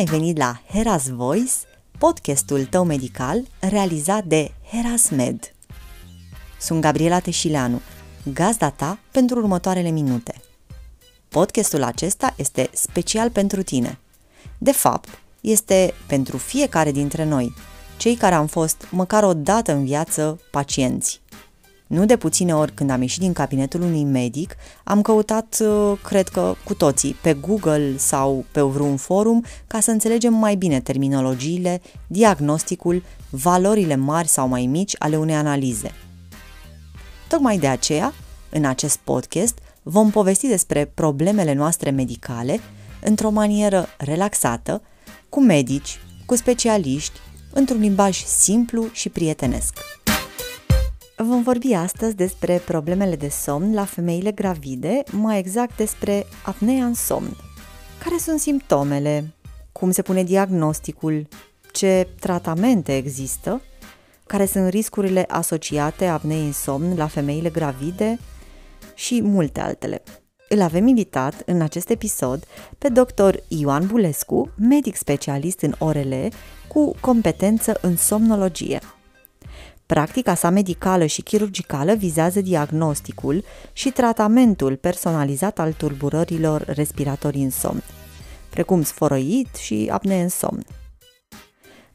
ai venit la Heras Voice, podcastul tău medical realizat de Heras Med. Sunt Gabriela Teșileanu, gazda ta pentru următoarele minute. Podcastul acesta este special pentru tine. De fapt, este pentru fiecare dintre noi, cei care am fost măcar o dată în viață pacienți. Nu de puține ori când am ieșit din cabinetul unui medic, am căutat, uh, cred că cu toții, pe Google sau pe vreun forum ca să înțelegem mai bine terminologiile, diagnosticul, valorile mari sau mai mici ale unei analize. Tocmai de aceea, în acest podcast, vom povesti despre problemele noastre medicale într-o manieră relaxată, cu medici, cu specialiști, într-un limbaj simplu și prietenesc. Vom vorbi astăzi despre problemele de somn la femeile gravide, mai exact despre apnea în somn. Care sunt simptomele? Cum se pune diagnosticul? Ce tratamente există? Care sunt riscurile asociate apnei în somn la femeile gravide? Și multe altele. Îl avem invitat în acest episod pe dr. Ioan Bulescu, medic specialist în orele cu competență în somnologie. Practica sa medicală și chirurgicală vizează diagnosticul și tratamentul personalizat al tulburărilor respiratorii în somn, precum sfărăit și apnee în somn.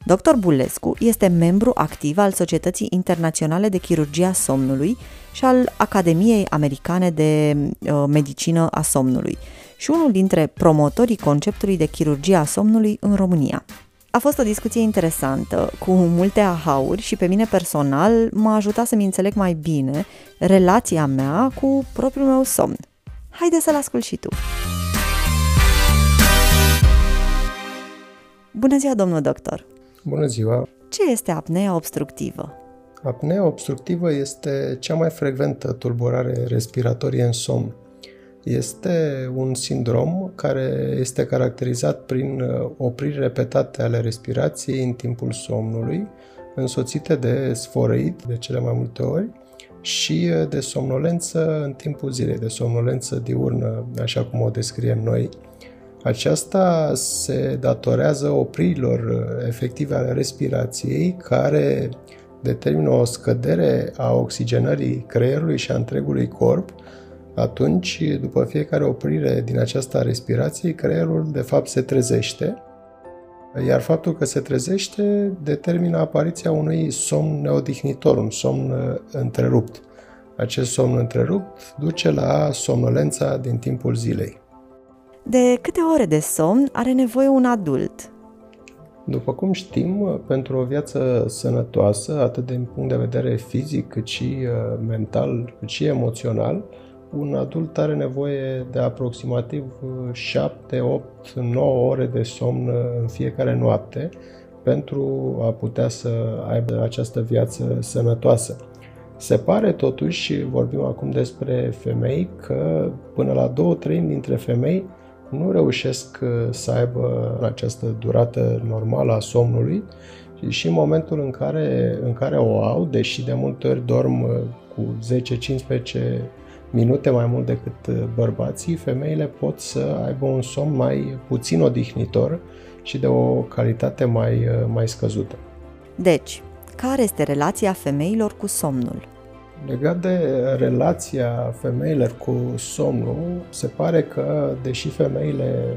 Dr. Bulescu este membru activ al Societății Internaționale de Chirurgia Somnului și al Academiei Americane de uh, Medicină a Somnului și unul dintre promotorii conceptului de chirurgia somnului în România. A fost o discuție interesantă, cu multe ahauri și pe mine personal m-a ajutat să-mi înțeleg mai bine relația mea cu propriul meu somn. Haide să-l ascult și tu! Bună ziua, domnul doctor! Bună ziua! Ce este apnea obstructivă? Apnea obstructivă este cea mai frecventă tulburare respiratorie în somn. Este un sindrom care este caracterizat prin uh, opriri repetate ale respirației în timpul somnului, însoțite de sfărăit de cele mai multe ori și uh, de somnolență în timpul zilei, de somnolență diurnă, așa cum o descriem noi. Aceasta se datorează opririlor uh, efective ale respirației care determină o scădere a oxigenării creierului și a întregului corp, atunci, după fiecare oprire din această respirație, creierul de fapt se trezește, iar faptul că se trezește determină apariția unui somn neodihnitor, un somn uh, întrerupt. Acest somn întrerupt duce la somnolența din timpul zilei. De câte ore de somn are nevoie un adult? După cum știm, pentru o viață sănătoasă, atât din punct de vedere fizic, cât și uh, mental, cât și emoțional, un adult are nevoie de aproximativ 7, 8, 9 ore de somn în fiecare noapte pentru a putea să aibă această viață sănătoasă. Se pare totuși, vorbim acum despre femei, că până la două treimi dintre femei nu reușesc să aibă această durată normală a somnului și în momentul în care, în care o au, deși de multe ori dorm cu 10-15 minute mai mult decât uh, bărbații, femeile pot să aibă un somn mai puțin odihnitor și de o calitate mai, uh, mai scăzută. Deci, care este relația femeilor cu somnul? Legat de relația femeilor cu somnul, se pare că, deși femeile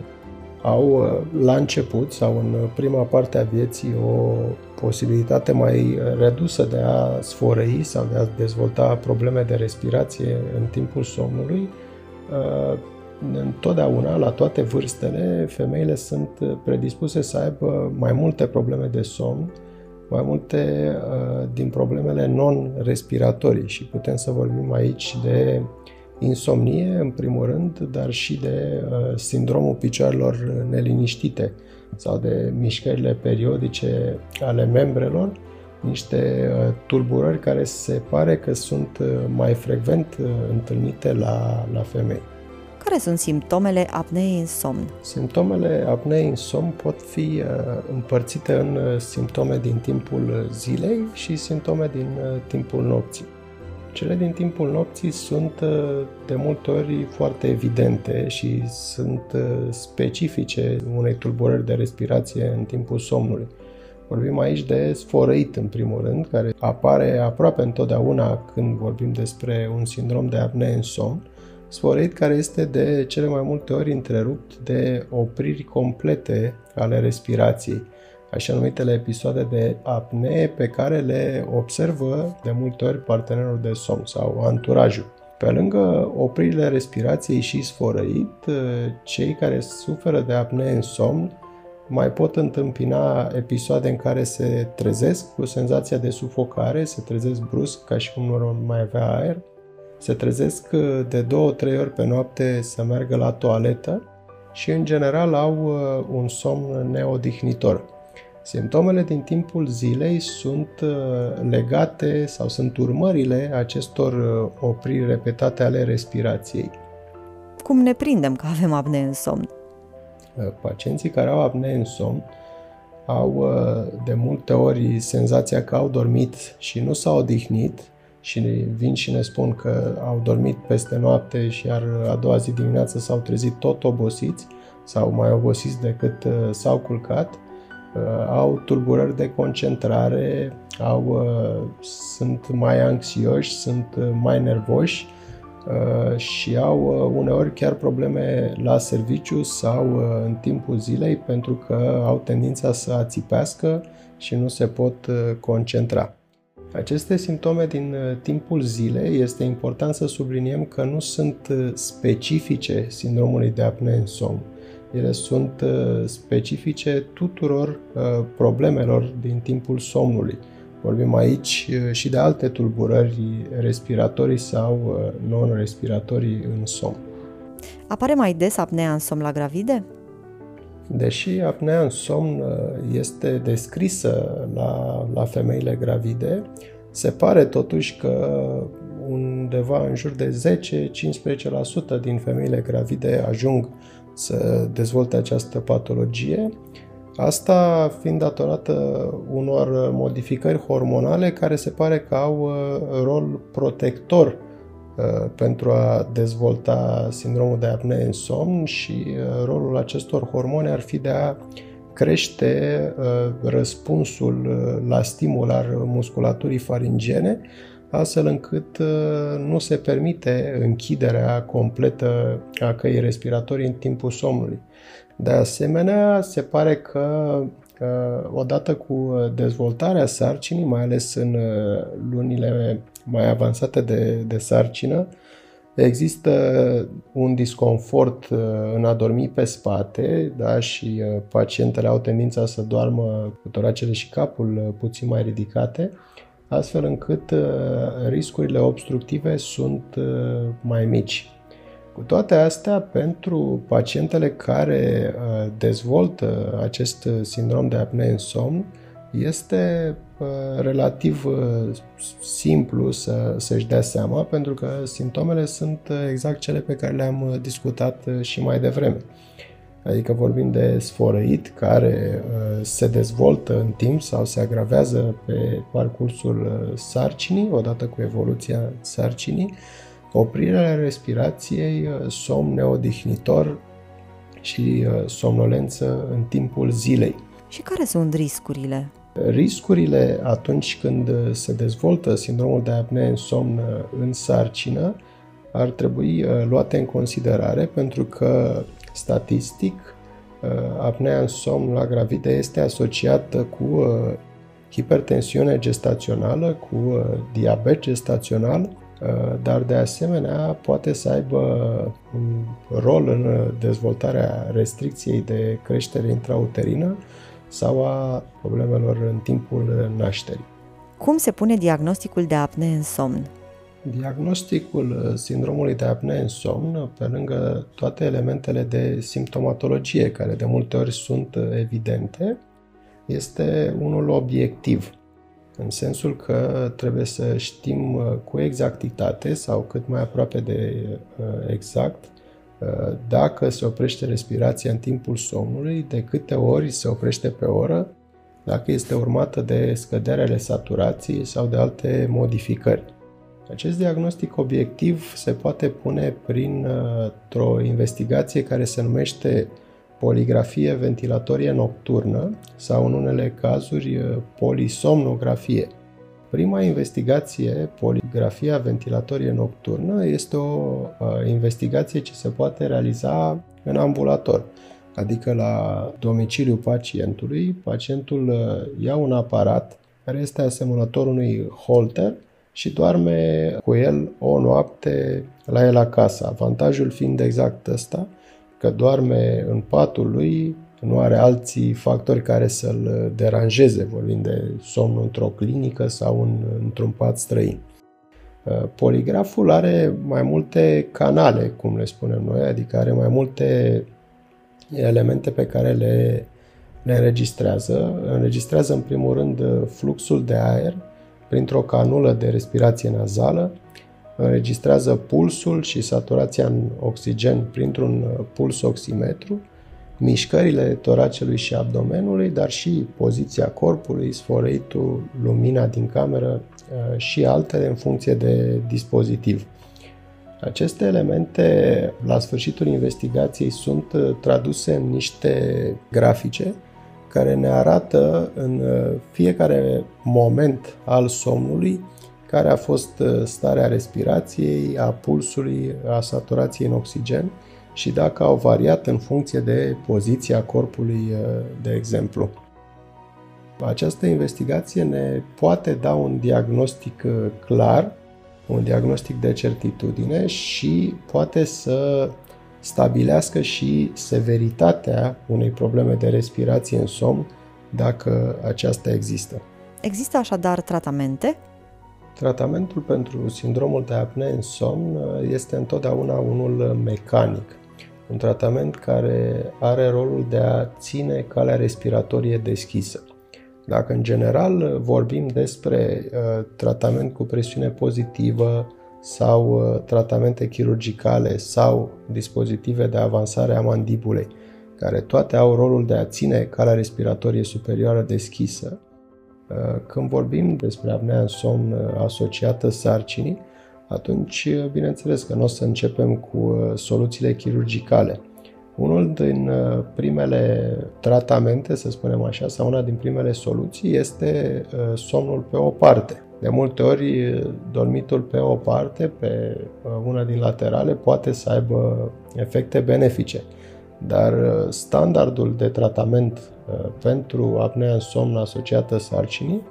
au uh, la început sau în prima parte a vieții o posibilitate mai redusă de a sfărăi sau de a dezvolta probleme de respirație în timpul somnului, uh, întotdeauna, la toate vârstele, femeile sunt predispuse să aibă mai multe probleme de somn, mai multe uh, din problemele non-respiratorii. Și putem să vorbim aici de insomnie, în primul rând, dar și de uh, sindromul picioarelor neliniștite sau de mișcările periodice ale membrelor, niște uh, tulburări care se pare că sunt uh, mai frecvent întâlnite la, la femei. Care sunt simptomele apneei în somn? Simptomele apneei în somn pot fi împărțite în simptome din timpul zilei și simptome din timpul nopții. Cele din timpul nopții sunt uh, de multe ori foarte evidente și sunt uh, specifice unei tulburări de respirație în timpul somnului. Vorbim aici de sfărăit în primul rând, care apare aproape întotdeauna când vorbim despre un sindrom de apnee în somn. Sfărăit care este de cele mai multe ori întrerupt de opriri complete ale respirației așa numitele episoade de apnee pe care le observă de multe ori partenerul de somn sau anturajul. Pe lângă opririle respirației și sfărăit, cei care suferă de apnee în somn mai pot întâmpina episoade în care se trezesc cu senzația de sufocare, se trezesc brusc ca și cum nu mai avea aer, se trezesc de două, trei ori pe noapte să meargă la toaletă și în general au uh, un somn neodihnitor. Simptomele din timpul zilei sunt uh, legate sau sunt urmările acestor uh, opriri repetate ale respirației. Cum ne prindem că avem apnee în somn? Uh, pacienții care au apnee în somn au de multe ori senzația că au dormit și nu s-au odihnit și vin și ne spun că au dormit peste noapte și iar a doua zi dimineață s-au trezit tot obosiți sau mai obosiți decât s-au culcat Uh, au tulburări de concentrare, au, uh, sunt mai anxioși, sunt uh, mai nervoși și au uneori chiar probleme la serviciu sau în timpul zilei pentru că au tendința să ațipească și nu se pot concentra. Aceste simptome din timpul zilei este important să subliniem că nu sunt specifice sindromului de apnee în somn ele sunt uh, specifice tuturor uh, problemelor din timpul somnului. Vorbim aici uh, și de alte tulburări respiratorii sau non-respiratorii în somn. Apare mai des apnea în somn la gravide? Deși apnea în somn este descrisă la, la femeile gravide, se pare totuși că undeva în jur de 10-15% din femeile gravide ajung să dezvolte această patologie. Asta fiind datorată unor modificări hormonale care se pare că au uh, rol protector uh, pentru a dezvolta sindromul de apnee în somn și uh, rolul acestor hormone ar fi de a crește răspunsul la stimul al musculaturii faringene astfel încât uh, nu se permite închiderea completă a căii respiratorii în timpul somnului. De asemenea, se pare că uh, odată cu dezvoltarea sarcinii, mai ales în uh, lunile mai avansate de, de sarcină, Există un disconfort în a dormi pe spate da? și pacientele au tendința să doarmă cu toracele și capul puțin mai ridicate astfel încât uh, riscurile obstructive sunt uh, mai mici. Cu toate astea, pentru pacientele care uh, dezvoltă acest sindrom de apnee în somn, este relativ simplu să, să-și dea seama, pentru că simptomele sunt exact cele pe care le-am discutat și mai devreme. Adică vorbim de sfărăit care uh, se dezvoltă în timp sau se agravează pe parcursul uh, sarcinii, odată cu evoluția sarcinii, oprirea respirației, uh, somn neodihnitor și somnolență în timpul zilei. Și care sunt riscurile? Riscurile atunci când se dezvoltă sindromul de apnee în somn în sarcină ar trebui luate în considerare pentru că Statistic, uh, apnea în somn la gravide este asociată cu uh, hipertensiune gestațională, cu uh, diabet gestațional, dar de asemenea poate să aibă un rol în dezvoltarea restricției de creștere intrauterină sau a problemelor în timpul nașterii. Cum se pune diagnosticul de apnee în somn? Diagnosticul uh, sindromului de apnee în somn, pe lângă toate elementele de simptomatologie care de multe ori sunt uh, evidente, este unul obiectiv, în sensul că trebuie să știm uh, cu exactitate sau cât mai aproape de exact dacă se oprește respirația în timpul somnului, de câte ori se oprește pe oră, dacă este urmată de scăderea saturației sau de alte modificări. Acest diagnostic obiectiv se poate pune printr-o investigație care se numește poligrafie ventilatorie nocturnă sau în unele cazuri polisomnografie. Prima investigație, poligrafia ventilatorie nocturnă, este o investigație ce se poate realiza în ambulator, adică la domiciliul pacientului. Pacientul ia un aparat care este asemănător unui holter și doarme cu el o noapte la el acasă. Avantajul fiind exact ăsta, că doarme în patul lui, nu are alții factori care să-l deranjeze, vorbind de somn într-o clinică sau în, într-un pat străin. Uh, poligraful are mai multe canale, cum le spunem noi, adică are mai multe elemente pe care le, le înregistrează. Înregistrează în primul rând fluxul de aer printr-o canulă de respirație nazală, înregistrează pulsul și saturația în oxigen printr-un puls oximetru, mișcările toracelui și abdomenului, dar și poziția corpului, sforeitul, lumina din cameră uh, și altele în funcție de dispozitiv. Aceste elemente, la sfârșitul investigației, sunt uh, traduse în niște grafice care ne arată în uh, fiecare moment al somnului care a fost starea respirației, a pulsului, a saturației în oxigen și dacă au variat în funcție de poziția corpului, uh, de exemplu. Această investigație ne poate da un diagnostic uh, clar, un diagnostic de certitudine și poate să stabilească și severitatea unei probleme de respirație în somn dacă aceasta există. Există așadar tratamente? Tratamentul pentru sindromul de apnee în somn uh, este întotdeauna unul mecanic un tratament care are rolul de a ține calea respiratorie deschisă. Dacă în general vorbim despre uh, tratament cu presiune pozitivă sau uh, tratamente chirurgicale sau dispozitive de avansare a mandibulei, care toate au rolul de a ține calea respiratorie superioară deschisă, uh, când vorbim despre apnea în somn uh, asociată sarcinii, atunci, bineînțeles că nu o să începem cu uh, soluțiile chirurgicale. Unul din uh, primele tratamente, să spunem așa, sau una din primele soluții este uh, somnul pe o parte. De multe ori, dormitul pe o parte, pe una din laterale, poate să aibă efecte benefice. Dar standardul de tratament pentru apnea în somn asociată sarcinii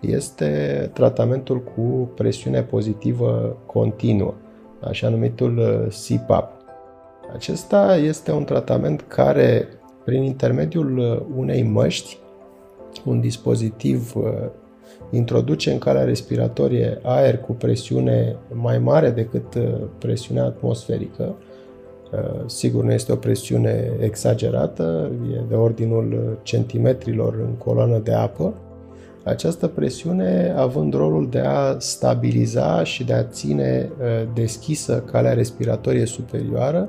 este tratamentul cu presiune pozitivă continuă, așa numitul uh, CPAP. Acesta este un tratament care, prin intermediul uh, unei măști, un dispozitiv uh, introduce în calea respiratorie aer cu presiune mai mare decât presiunea atmosferică. Sigur, nu este o presiune exagerată, e de ordinul centimetrilor în coloană de apă, această presiune având rolul de a stabiliza și de a ține uh, deschisă calea respiratorie superioară,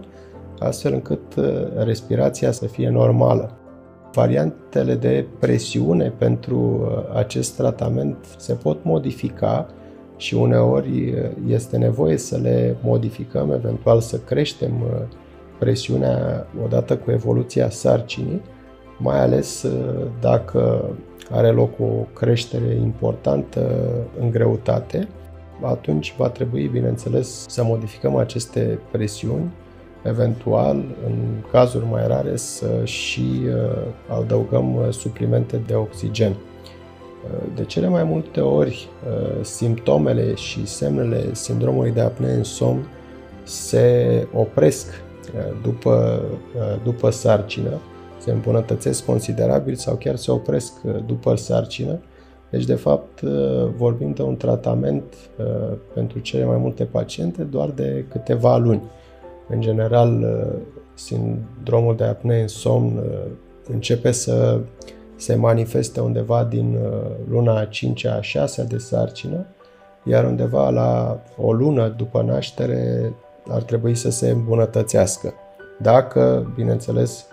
astfel încât uh, respirația să fie normală. Variantele de presiune pentru uh, acest tratament se pot modifica și uneori este nevoie să le modificăm, eventual să creștem presiunea odată cu evoluția sarcinii, mai ales dacă are loc o creștere importantă în greutate, atunci va trebui, bineînțeles, să modificăm aceste presiuni, eventual, în cazuri mai rare, să și uh, adăugăm uh, suplimente de oxigen. Uh, de cele mai multe ori, simptomele și semnele sindromului de apnee în somn se opresc după, după sarcină, se îmbunătățesc considerabil sau chiar se opresc uh, după sarcină. Deci, de fapt, uh, vorbim de un tratament uh, pentru cele mai multe paciente doar de câteva luni. În general, sindromul de apnee în somn începe să se manifeste undeva din luna 5-a, 6 de sarcină, iar undeva la o lună după naștere ar trebui să se îmbunătățească. Dacă, bineînțeles,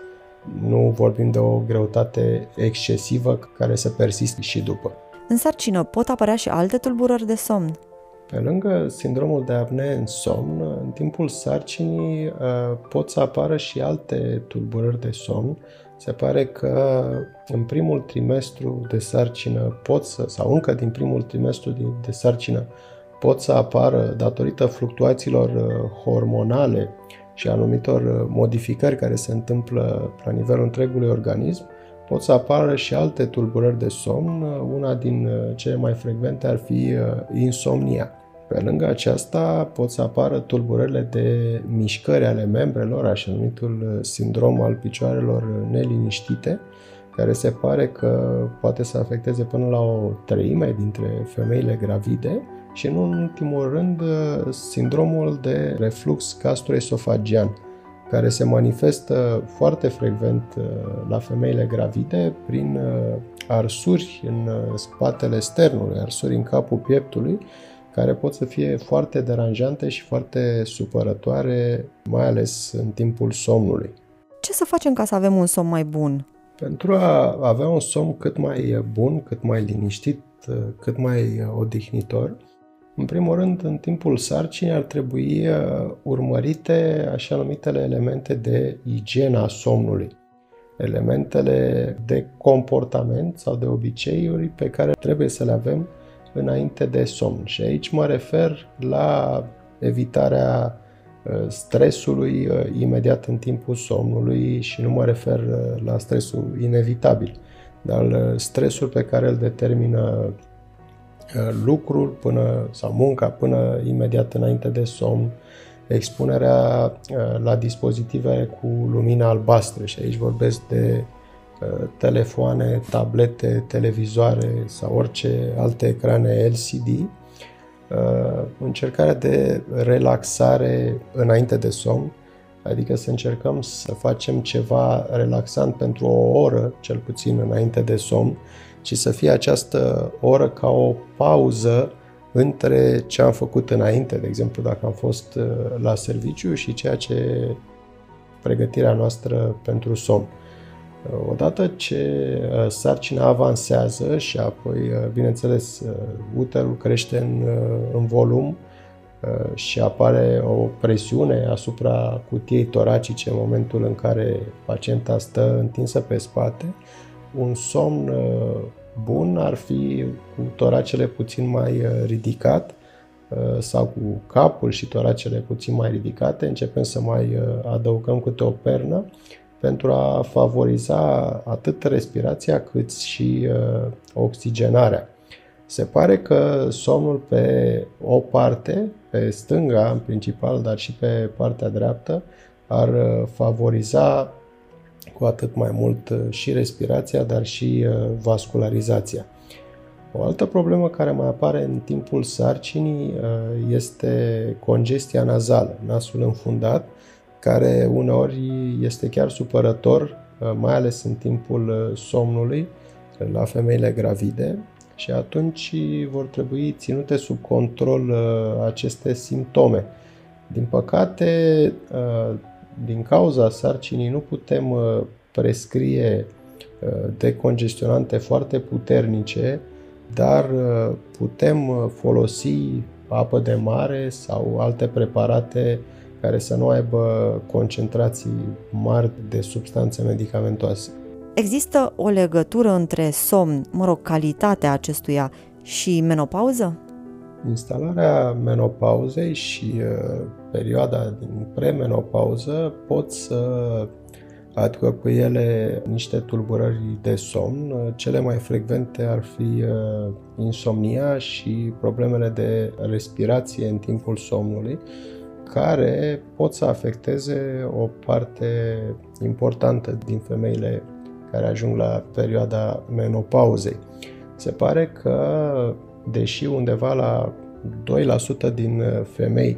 nu vorbim de o greutate excesivă care să persiste și după. În sarcină pot apărea și alte tulburări de somn? Pe lângă sindromul de apnee în somn, în timpul sarcinii uh, pot să apară și alte tulburări de somn. Se pare că în primul trimestru de sarcină pot să, sau încă din primul trimestru de sarcină, pot să apară datorită fluctuațiilor uh, hormonale și anumitor uh, modificări care se întâmplă la nivelul întregului organism, pot să apară și alte tulburări de somn. Una din cele mai frecvente ar fi insomnia. Pe lângă aceasta pot să apară tulburările de mișcări ale membrelor, așa numitul sindrom al picioarelor neliniștite, care se pare că poate să afecteze până la o treime dintre femeile gravide și, în ultimul rând, sindromul de reflux gastroesofagian, care se manifestă foarte frecvent uh, la femeile gravide prin uh, arsuri în uh, spatele sternului, arsuri în capul pieptului, care pot să fie foarte deranjante și foarte supărătoare, mai ales în timpul somnului. Ce să facem ca să avem un somn mai bun? Pentru a avea un somn cât mai bun, cât mai liniștit, cât mai odihnitor, în primul rând, în timpul sarcinii ar trebui uh, urmărite așa numitele elemente de igiena somnului. Elementele de comportament sau de obiceiuri pe care trebuie să le avem înainte de somn. Și aici mă refer la evitarea uh, stresului uh, imediat în timpul somnului și nu mă refer la stresul inevitabil, dar stresul pe care îl determină lucrul până, sau munca până imediat înainte de somn, expunerea uh, la dispozitive cu lumină albastră. Și aici vorbesc de uh, telefoane, tablete, televizoare sau orice alte ecrane LCD, uh, încercarea de relaxare înainte de somn, adică să încercăm să facem ceva relaxant pentru o oră, cel puțin înainte de somn, ci să fie această oră ca o pauză între ce am făcut înainte, de exemplu dacă am fost uh, la serviciu și ceea ce pregătirea noastră pentru somn. Uh, odată ce uh, sarcina avansează și apoi, bineînțeles, uterul crește în, în volum și apare o presiune asupra cutiei toracice în momentul în care pacienta stă întinsă pe spate, un somn uh, bun ar fi cu toracele puțin mai uh, ridicat uh, sau cu capul și toracele puțin mai ridicate, începem să mai adăugăm câte o pernă pentru a favoriza atât respirația cât și oxigenarea. Se pare că somnul pe o parte, pe stânga în principal, dar și pe partea dreaptă, ar favoriza cu atât mai mult uh, și respirația, dar și uh, vascularizația. O altă problemă care mai apare în timpul sarcinii uh, este congestia nazală, nasul înfundat, care uneori este chiar supărător, mai ales în timpul somnului, la femeile gravide și atunci vor trebui ținute sub control aceste simptome. Din păcate, din cauza sarcinii nu putem uh, prescrie uh, decongestionante foarte puternice, dar uh, putem folosi apă de mare sau alte preparate care să nu aibă concentrații mari de substanțe medicamentoase. Există o legătură între somn, mă rog, calitatea acestuia și menopauză? Instalarea menopauzei și uh, perioada din premenopauză pot să aducă cu ele niște tulburări de somn. Cele mai frecvente ar fi uh, insomnia și problemele de respirație în timpul somnului, care pot să afecteze o parte importantă din femeile care ajung la perioada menopauzei. Se pare că deși undeva la 2% din uh, femei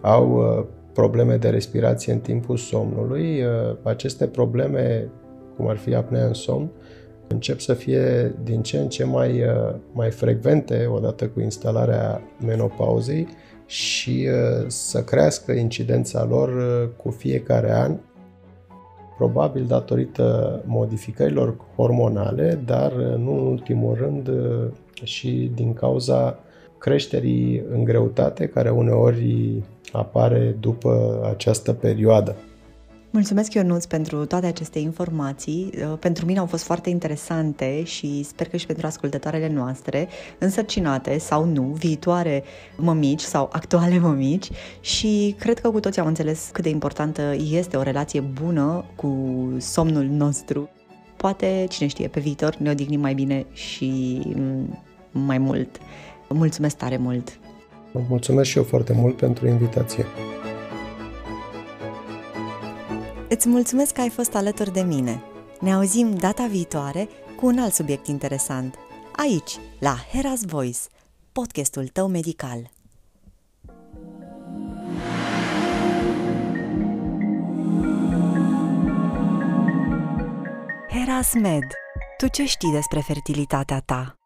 au uh, probleme de respirație în timpul somnului, uh, aceste probleme, cum ar fi apnea în somn, încep să fie din ce în ce mai, mai frecvente odată cu instalarea menopauzei și să crească incidența lor cu fiecare an, probabil datorită modificărilor hormonale, dar nu în ultimul rând și din cauza creșterii în greutate care uneori apare după această perioadă. Mulțumesc, Ionuț, pentru toate aceste informații. Uh, pentru mine au fost foarte interesante și sper că și pentru ascultătoarele noastre, însărcinate sau nu, viitoare mămici sau actuale mămici și cred că cu toții am înțeles cât de importantă este o relație bună cu somnul nostru. Poate, cine știe, pe viitor ne odihnim mai bine și mm, mai mult. Mulțumesc tare mult! Mulțumesc și eu foarte mult pentru invitație! Îți mulțumesc că ai fost alături de mine. Ne auzim data viitoare cu un alt subiect interesant. Aici, la Heras Voice, podcastul tău medical. Heras Med. Tu ce știi despre fertilitatea ta?